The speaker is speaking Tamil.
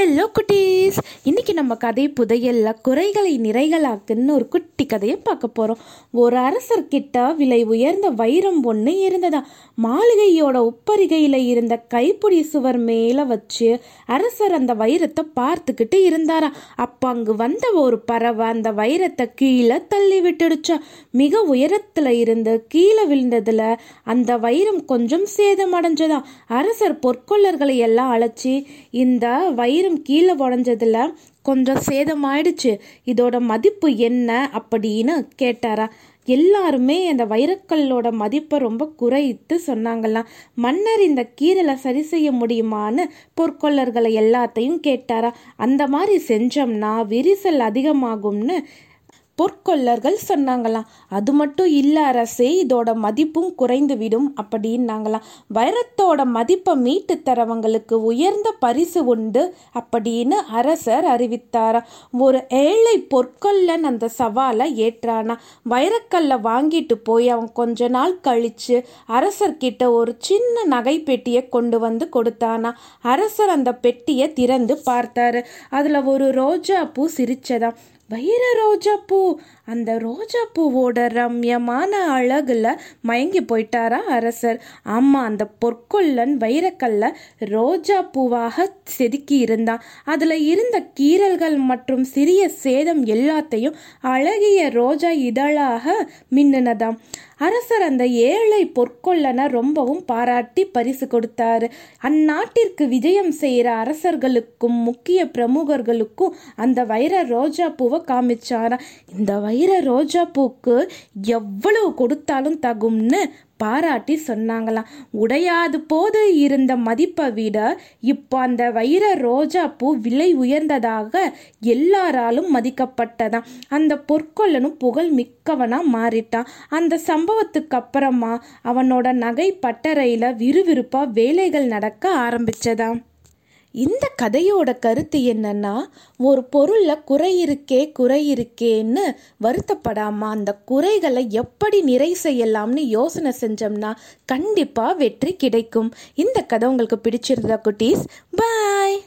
ஹலோ குட்டீஸ் இன்னைக்கு நம்ம கதை புதையல்ல குறைகளை நிறைகளாக்குன்னு ஒரு குட்டி கதையை பார்க்க போறோம். ஒரு அரசர்கிட்ட விலை உயர்ந்த வைரம் ஒன்று இருந்ததா? மாளிகையோட உப்பரிகையில இருந்த கைப்பிடி சுவர் மேல வச்சு அரசர் அந்த வைரத்தை பார்த்துக்கிட்டு இருந்தாரா? அப்ப அங்கு வந்த ஒரு பறவை அந்த வைரத்தை கீழே தள்ளி விட்டுடுச்சா. மிக உயரத்துல இருந்து கீழே விழுந்ததுல அந்த வைரம் கொஞ்சம் சேதமடைஞ்சதா? அரசர் பொற்கொள்ளர்களை எல்லாம் அழைச்சி இந்த வைரம் கீழே உடஞ்சதுல கொஞ்சம் சேதமாயிடுச்சு. இதோட மதிப்பு என்ன அப்படின்னு கேட்டாரா? எல்லாருமே அந்த வைரக்கல்லோட மதிப்பை ரொம்ப குறைத்து சொன்னாங்களாம். மன்னர் இந்த கீரலை சரி செய்ய முடியுமான்னு பொற்கொள்ளர்களை எல்லாத்தையும் கேட்டாரா? அந்த மாதிரி செஞ்சோம்னா விரிசல் அதிகமாகும்னு பொற்கொள்ளர்கள் சொன்னாங்களாம். அது மட்டும் இல்ல அரசே இதோட மதிப்பும் குறைந்து விடும் அப்படின்னாங்களாம் வைரத்தோட மதிப்பை மீட்டு தரவங்களுக்கு உயர்ந்த பரிசு உண்டு அப்படின்னு அரசர் அறிவித்தாரா. ஒரு ஏழை பொற்கொள்ளன் அந்த சவாலை ஏற்றானா. வைரக்கல்ல வாங்கிட்டு போய் அவன் கொஞ்ச நாள் கழிச்சு அரசர்கிட்ட ஒரு சின்ன நகை பெட்டியை கொண்டு வந்து கொடுத்தானா. அரசர் அந்த பெட்டியை திறந்து பார்த்தாரு. அதுல ஒரு ரோஜா பூ சிரிச்சதா வைர ரோஜா பூ அந்த ரோஜா பூவோட ரம்யமான அழகுல மயங்கி போயிட்டாரா அரசர். ஆமாம் அந்த பொற்கொள்ளன் வைரக்கல்ல ரோஜா பூவாக செதுக்கி இருந்தான். அதில் இருந்த கீறல்கள் மற்றும் சிறிய சேதம் எல்லாத்தையும் அழகிய ரோஜா இதழாக மின்னுனதாம். அரசர் அந்த ஏழை பொற்கொள்ளனை ரொம்பவும் பாராட்டி பரிசு கொடுத்தாரு. அந்நாட்டிற்கு விஜயம் செய்கிற அரசர்களுக்கும் முக்கிய பிரமுகர்களுக்கும் அந்த வைர ரோஜா பூவை காமிச்சாரா இந்த வைர ரோஜா பூக்கு எவ்வளவு கொடுத்தாலும் தகும்னு பாராட்டி சொன்னாங்களாம். உடையாது போது இருந்த மதிப்பை விட இப்போ அந்த வைர ரோஜா பூ விலை உயர்ந்ததாக எல்லாராலும் மதிக்கப்பட்டதாம். அந்த பொற்கொள்ளனும் புகழ் மிக்கவனாக மாறிட்டான். அந்த சம்பவத்துக்கு அப்புறமா அவனோட நகை பட்டறையில் விறுவிறுப்பாக வேலைகள் நடக்க ஆரம்பிச்சதாம். இந்த கதையோட கருத்து என்னன்னா ஒரு பொருள்ல குறை இருக்கே குறை இருக்கேன்னு வருத்தப்படாம அந்த குறைகளை எப்படி நிறை செய்யலாம்னு யோசனை செஞ்சோம்னா கண்டிப்பா வெற்றி கிடைக்கும். இந்த கதை உங்களுக்கு பிடிச்சிருந்தா குட்டீஸ்? பாய்